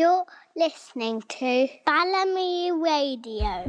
You're listening to Balamii Radio.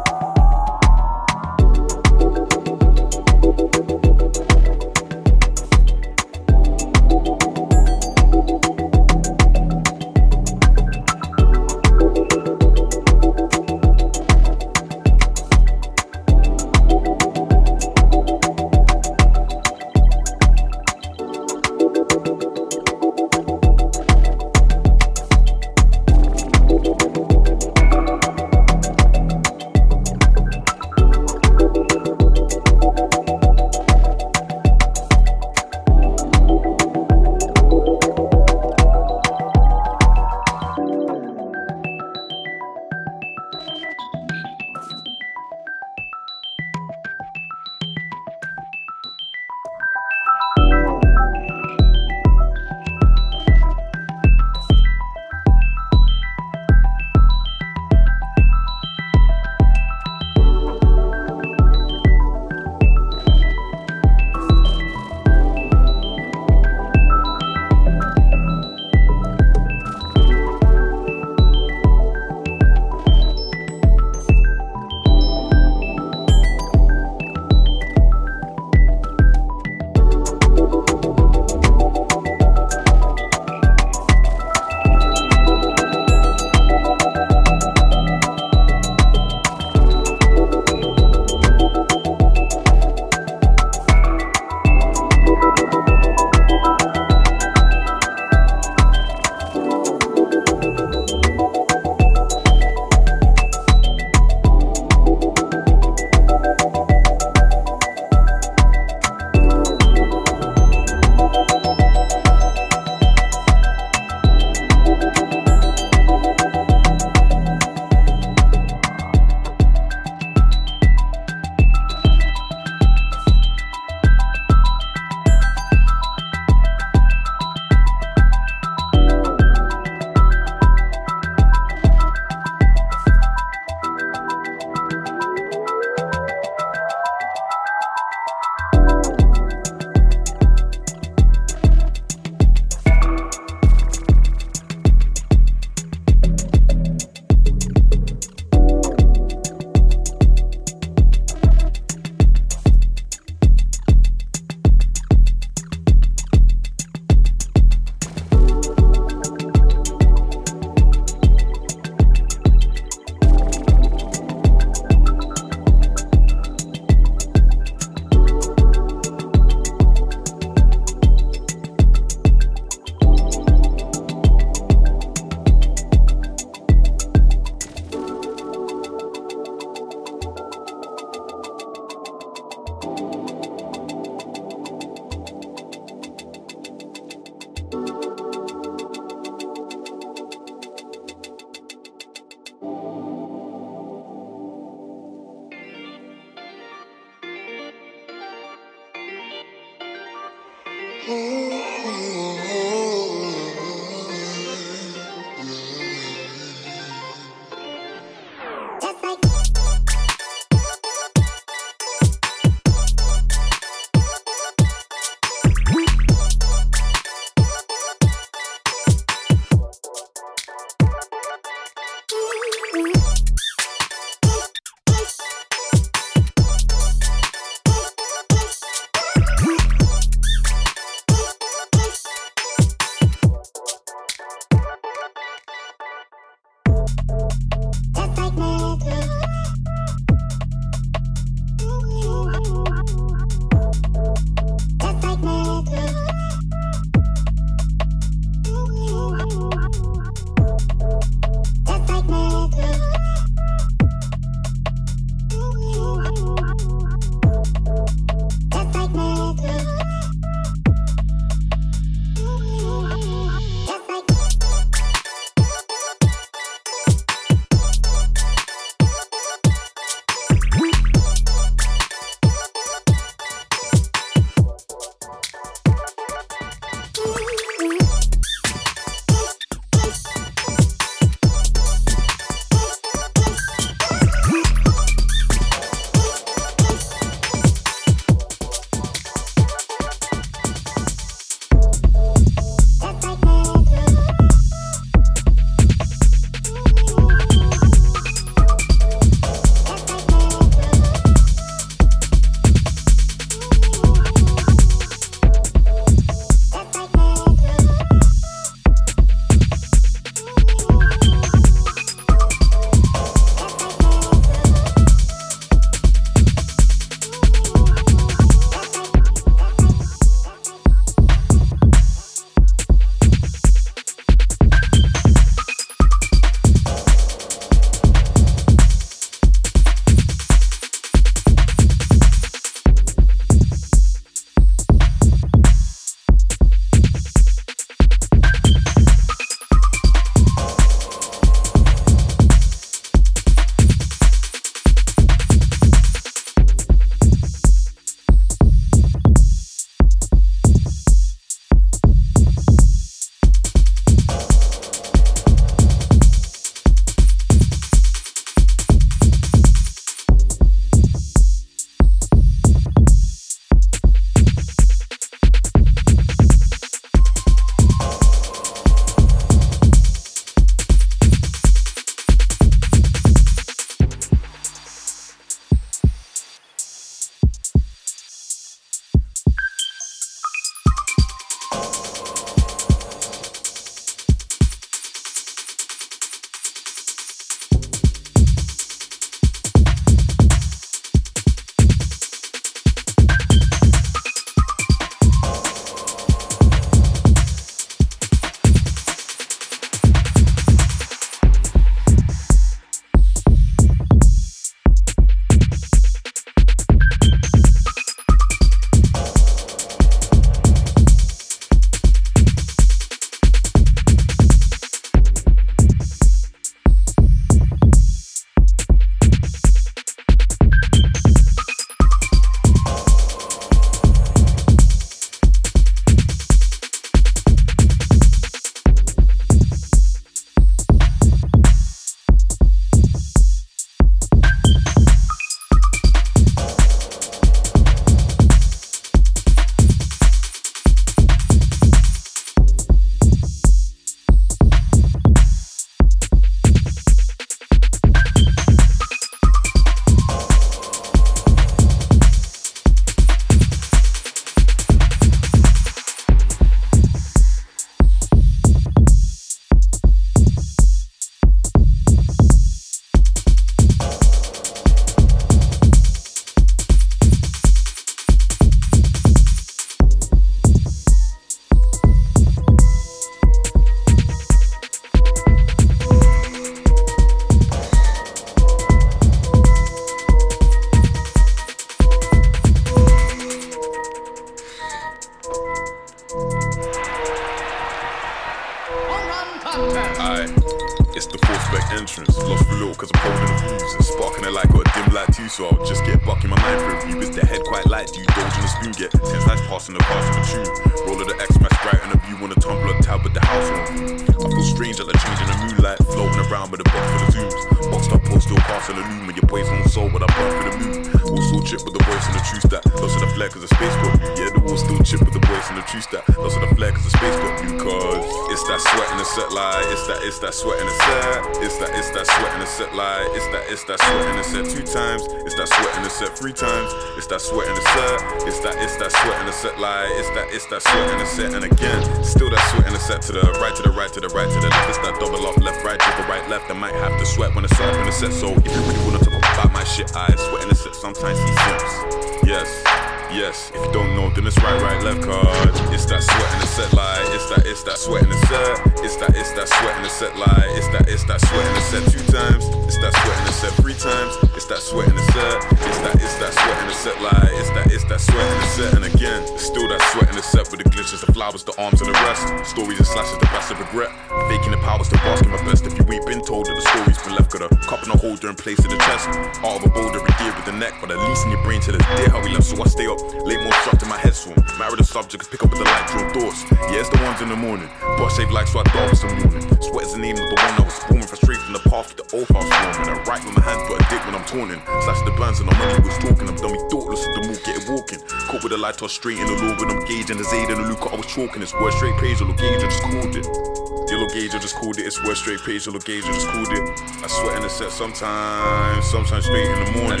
Swim. Married the subject, pick up with the light drawn thoughts. Yeah, it's the ones in the morning. But save like so I dog some morning. Sweat is the name of the one I was forming. Frustrated from the path to the old house forming. I write with my hands, but I dig when I'm taunting. Slash the burns and the money was talking. I'm we thoughtless of the move, get it walking. Caught with the light toss straight in the law when I'm gauging the Zayd and the Luke. I was chalking. It's word straight page, or gauge, I just called it. Yellow gauge, I just called it. It's word straight page, yellow gauge, I just called it. I sweat in the set sometimes, sometimes straight in the morning.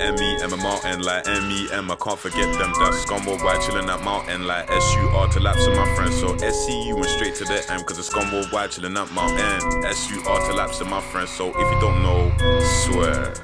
And it's mountain like M-E-M, I can't forget them. That's Scumbo white chillin' at mountain like S-U-R to laps of my friends. So S-C-U went straight to the M, cause it's Scumbo white chillin' at mountain. S-U-R to laps of my friends. So if you don't know, swear.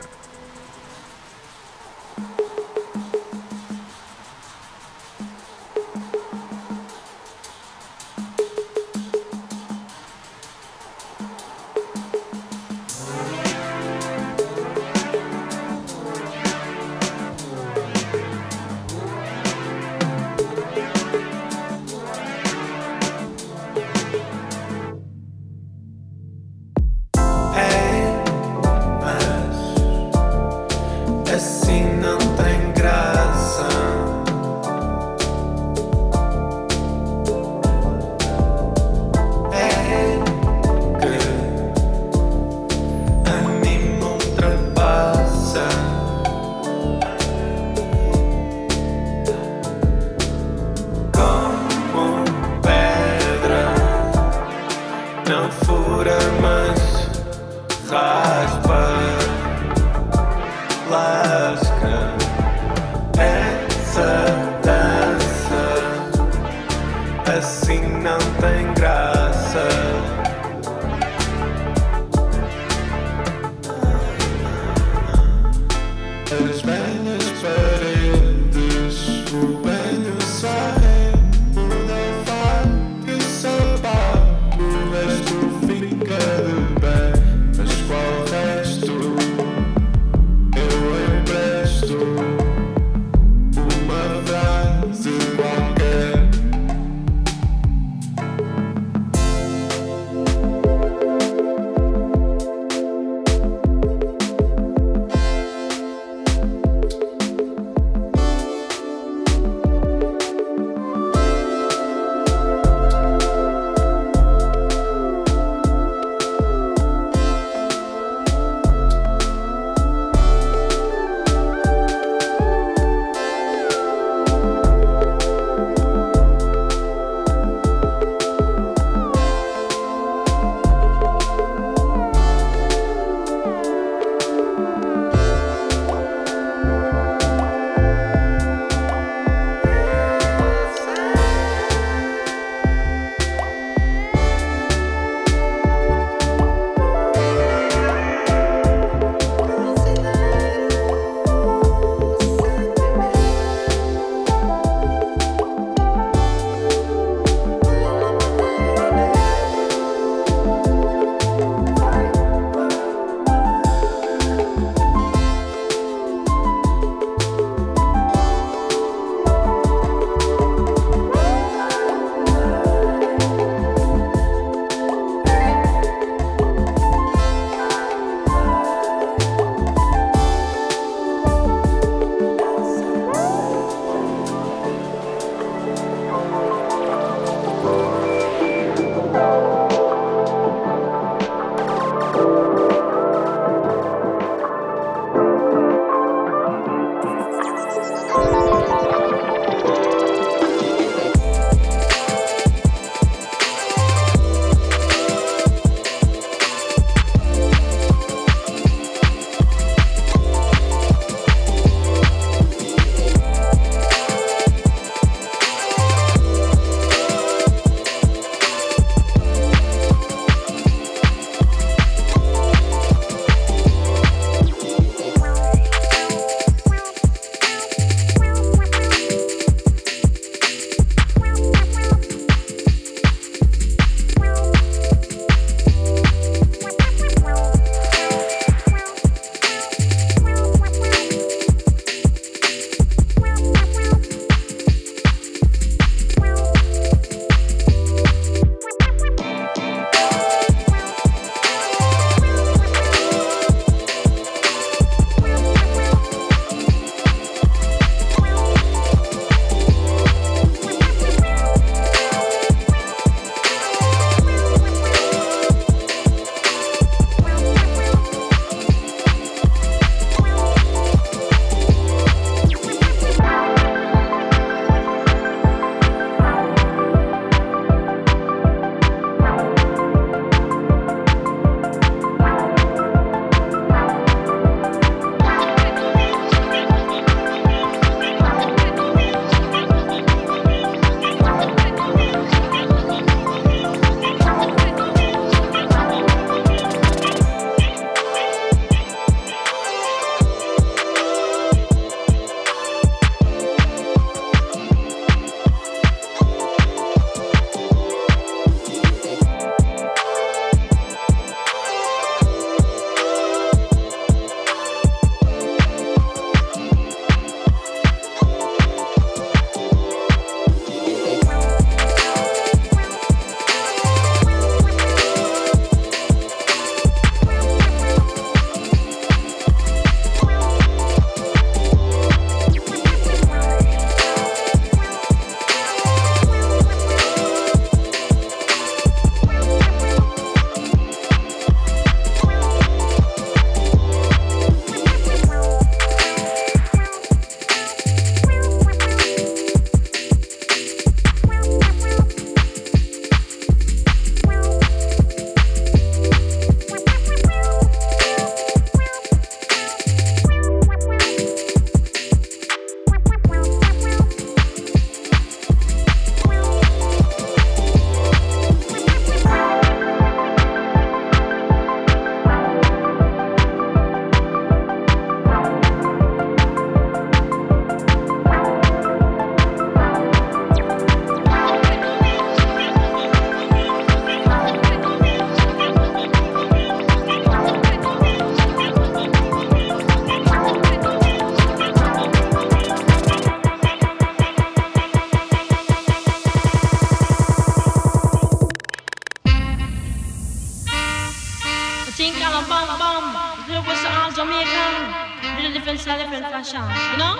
Fashion. You know?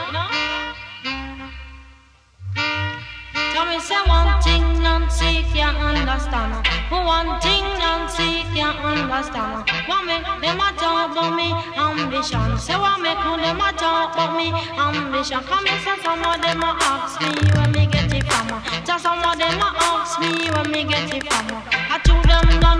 Tell me, say one thing Nancy can't understand. One thing Nancy can't understand. What make them a talk about me ambition? Say what make them a talk about me ambition? Come and say some of them a ask me where me get it from. Tell some of them a ask me where me get it from. I told them no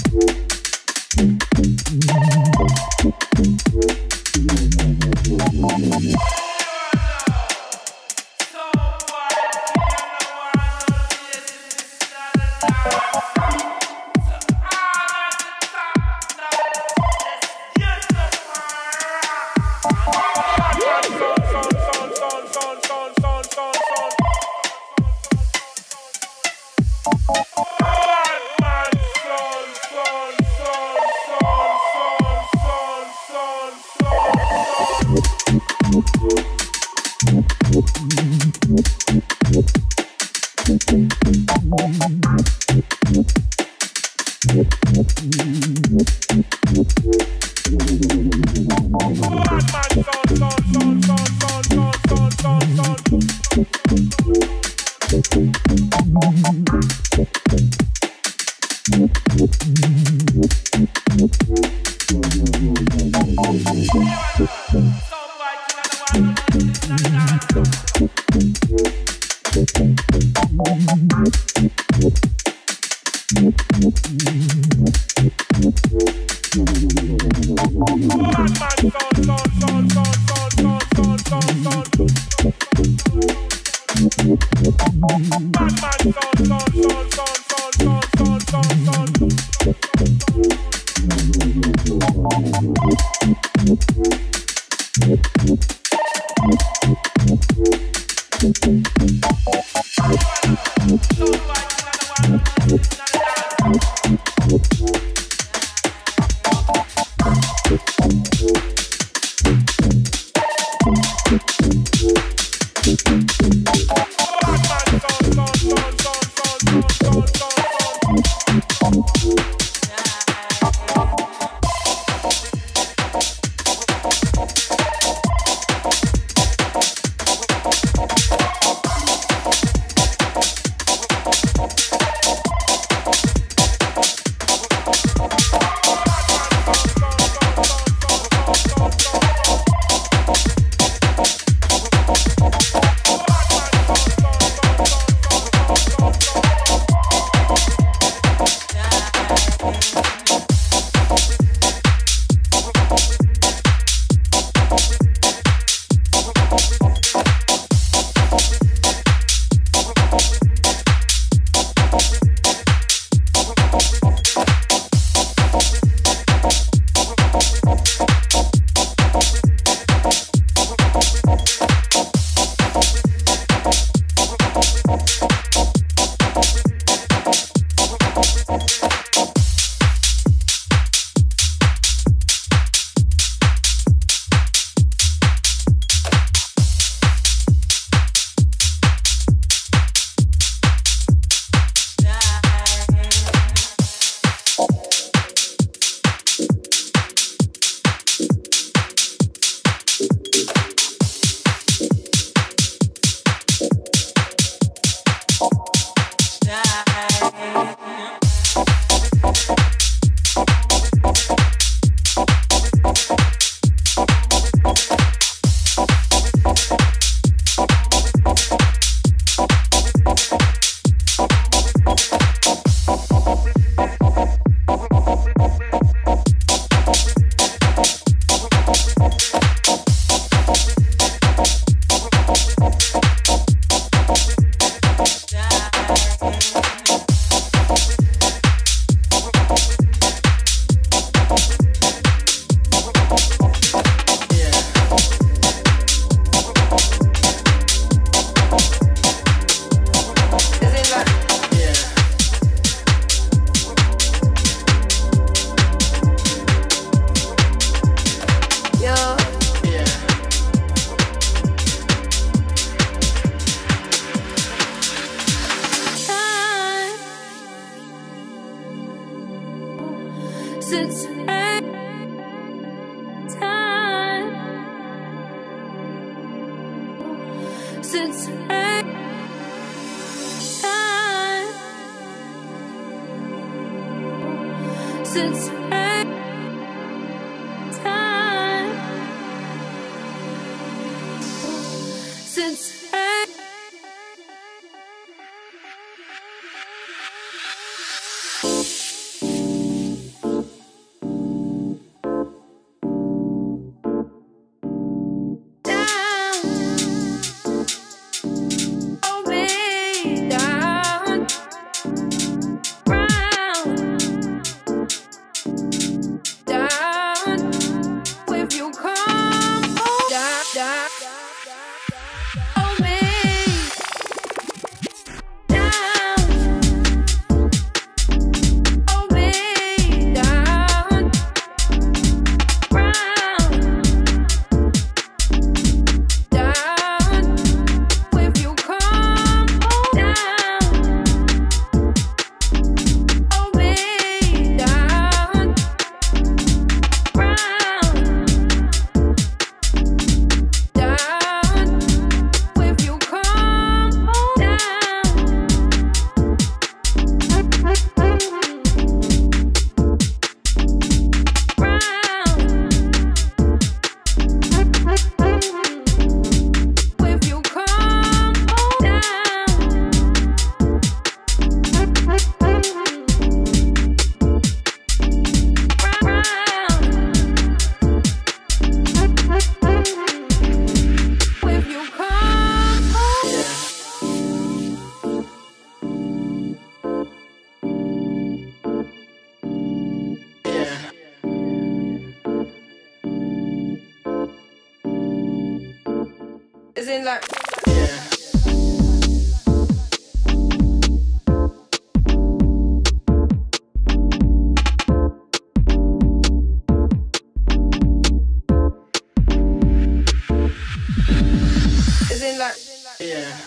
like, yeah.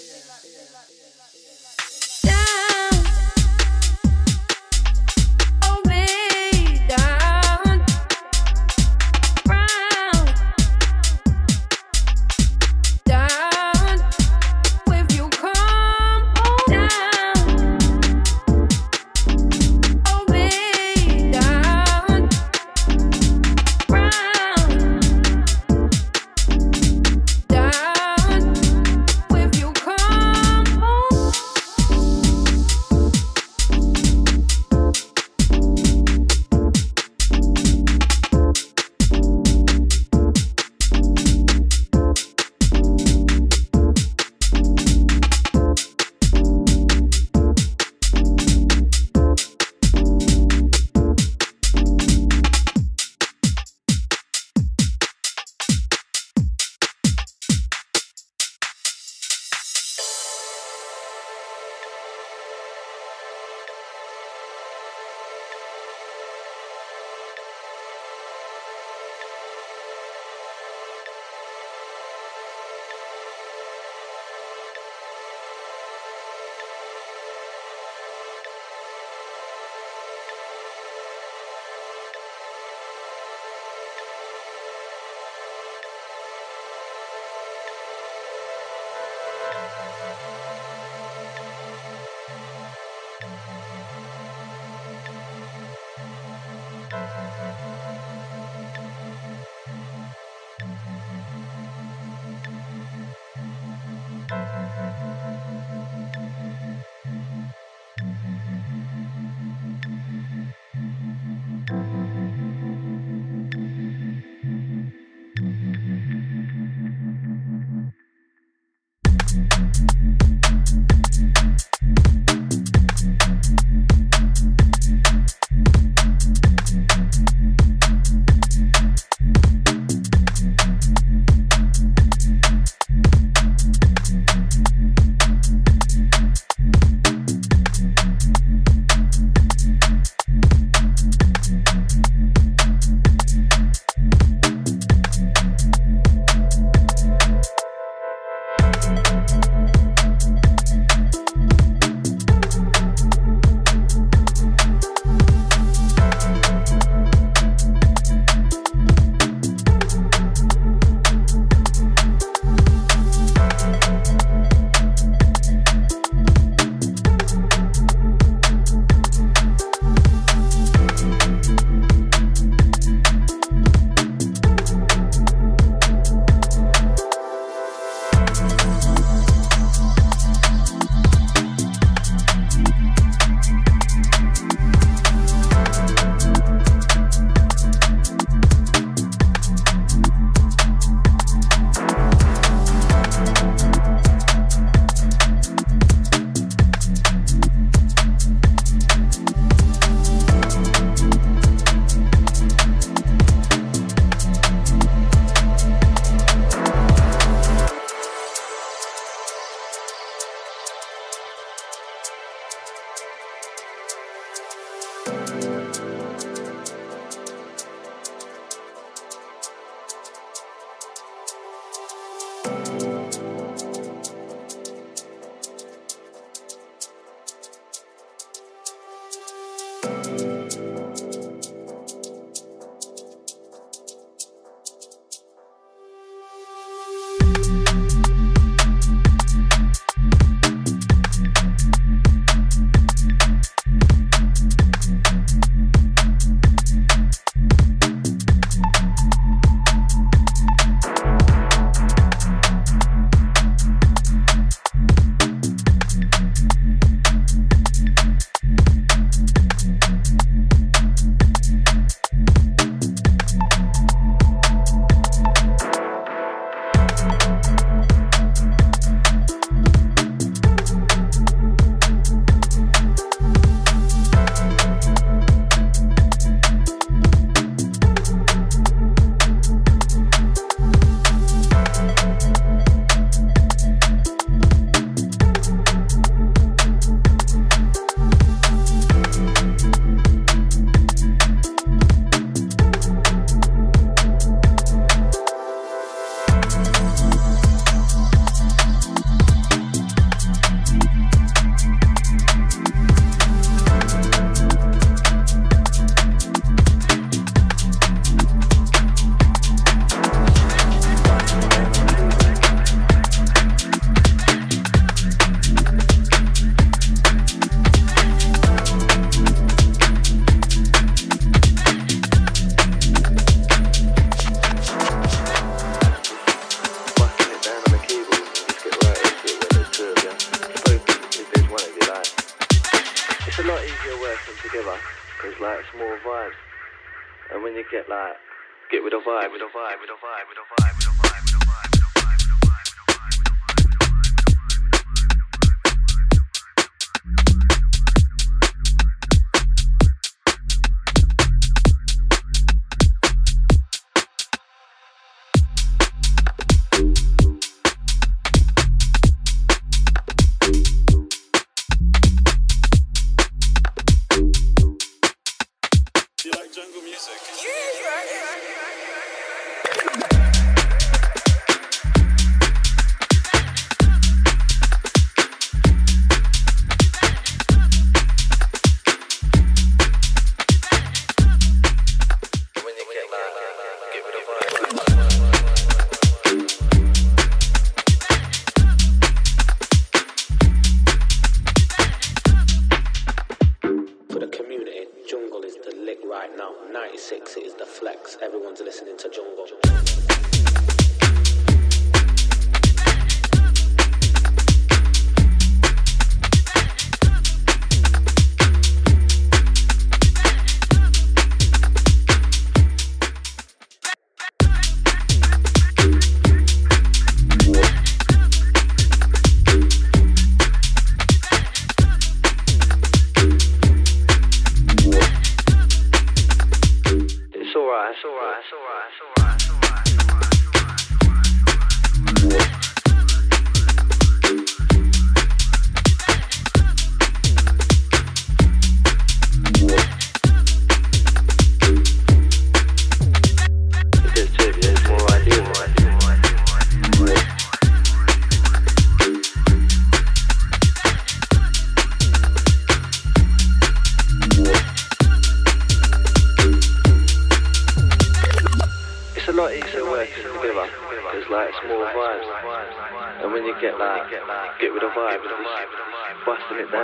Man,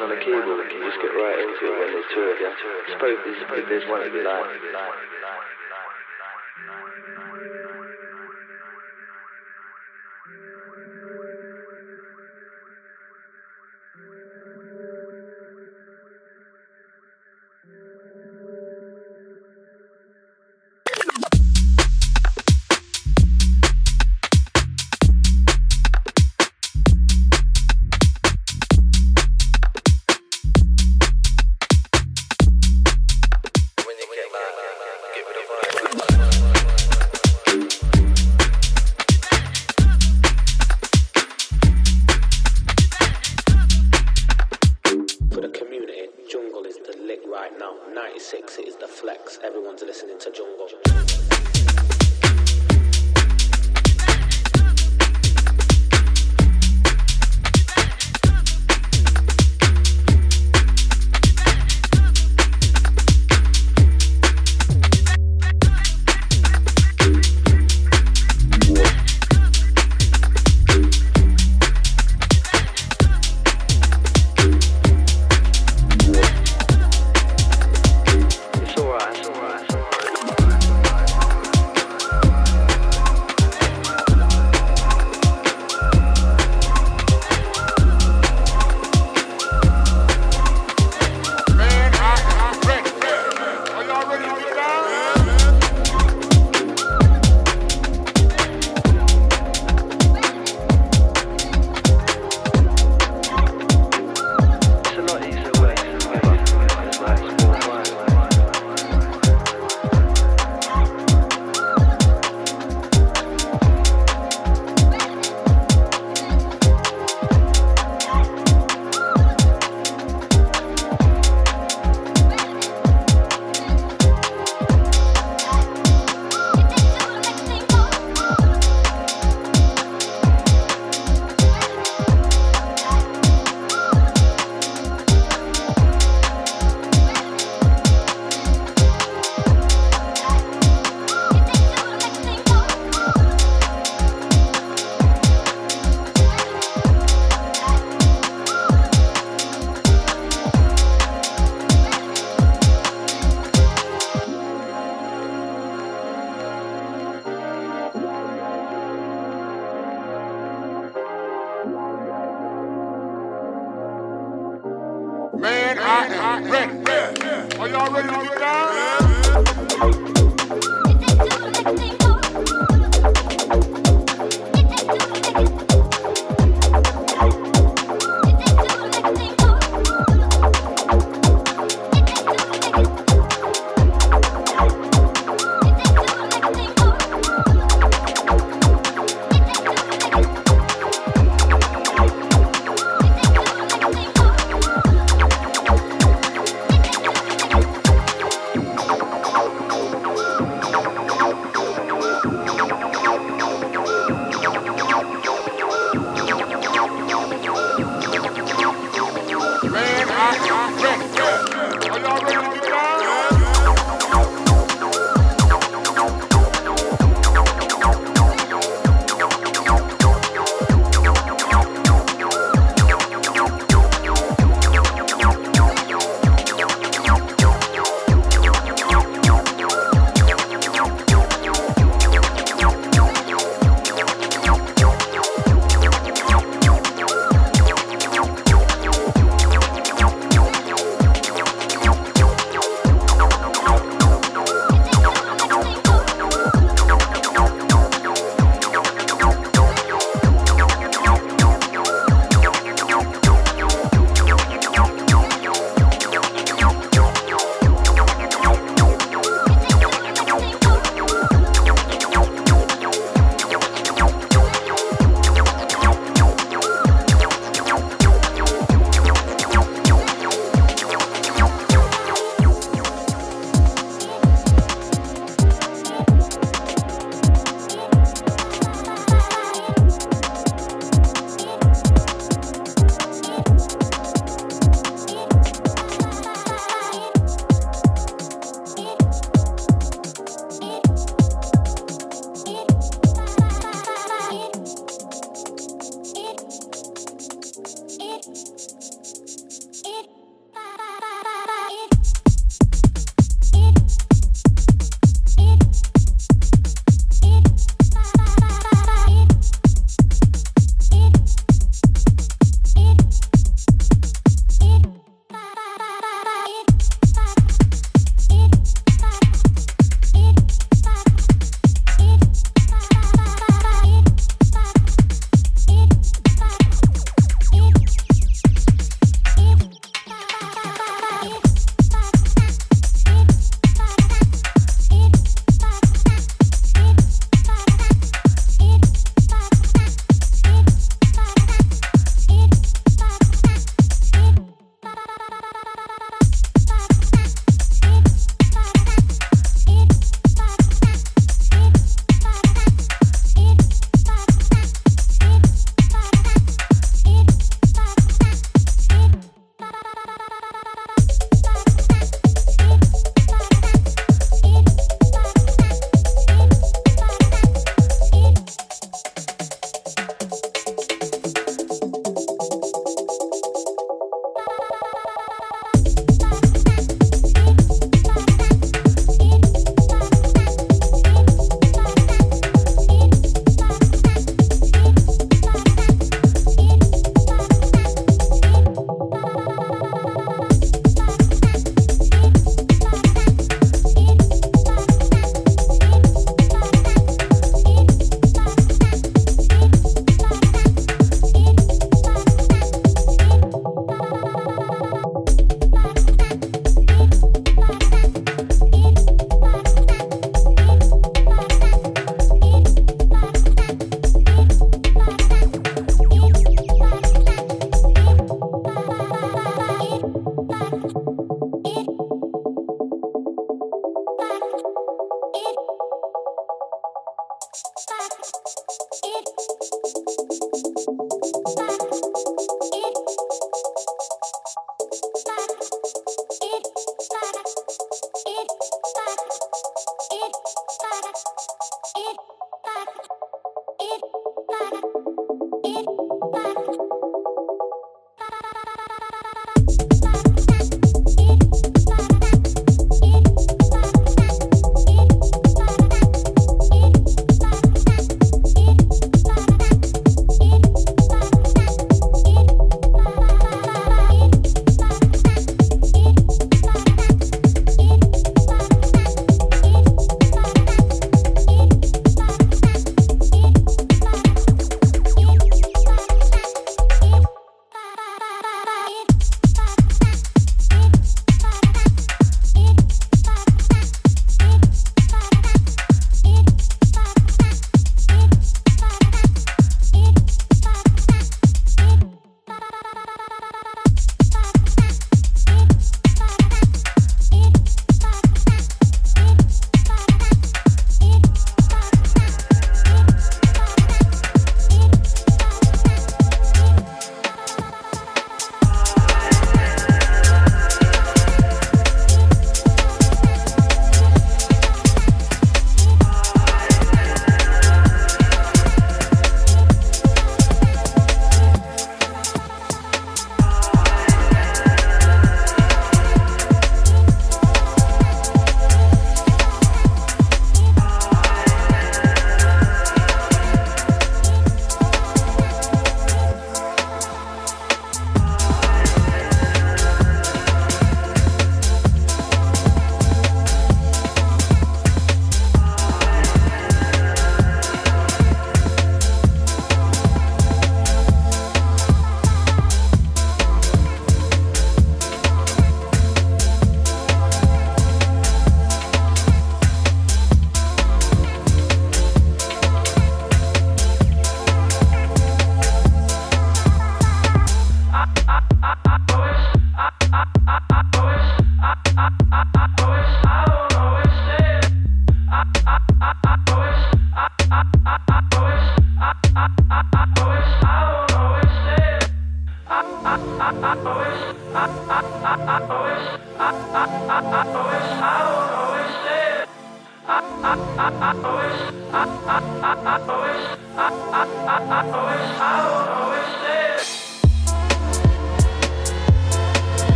I am ready. Are y'all ready to get down?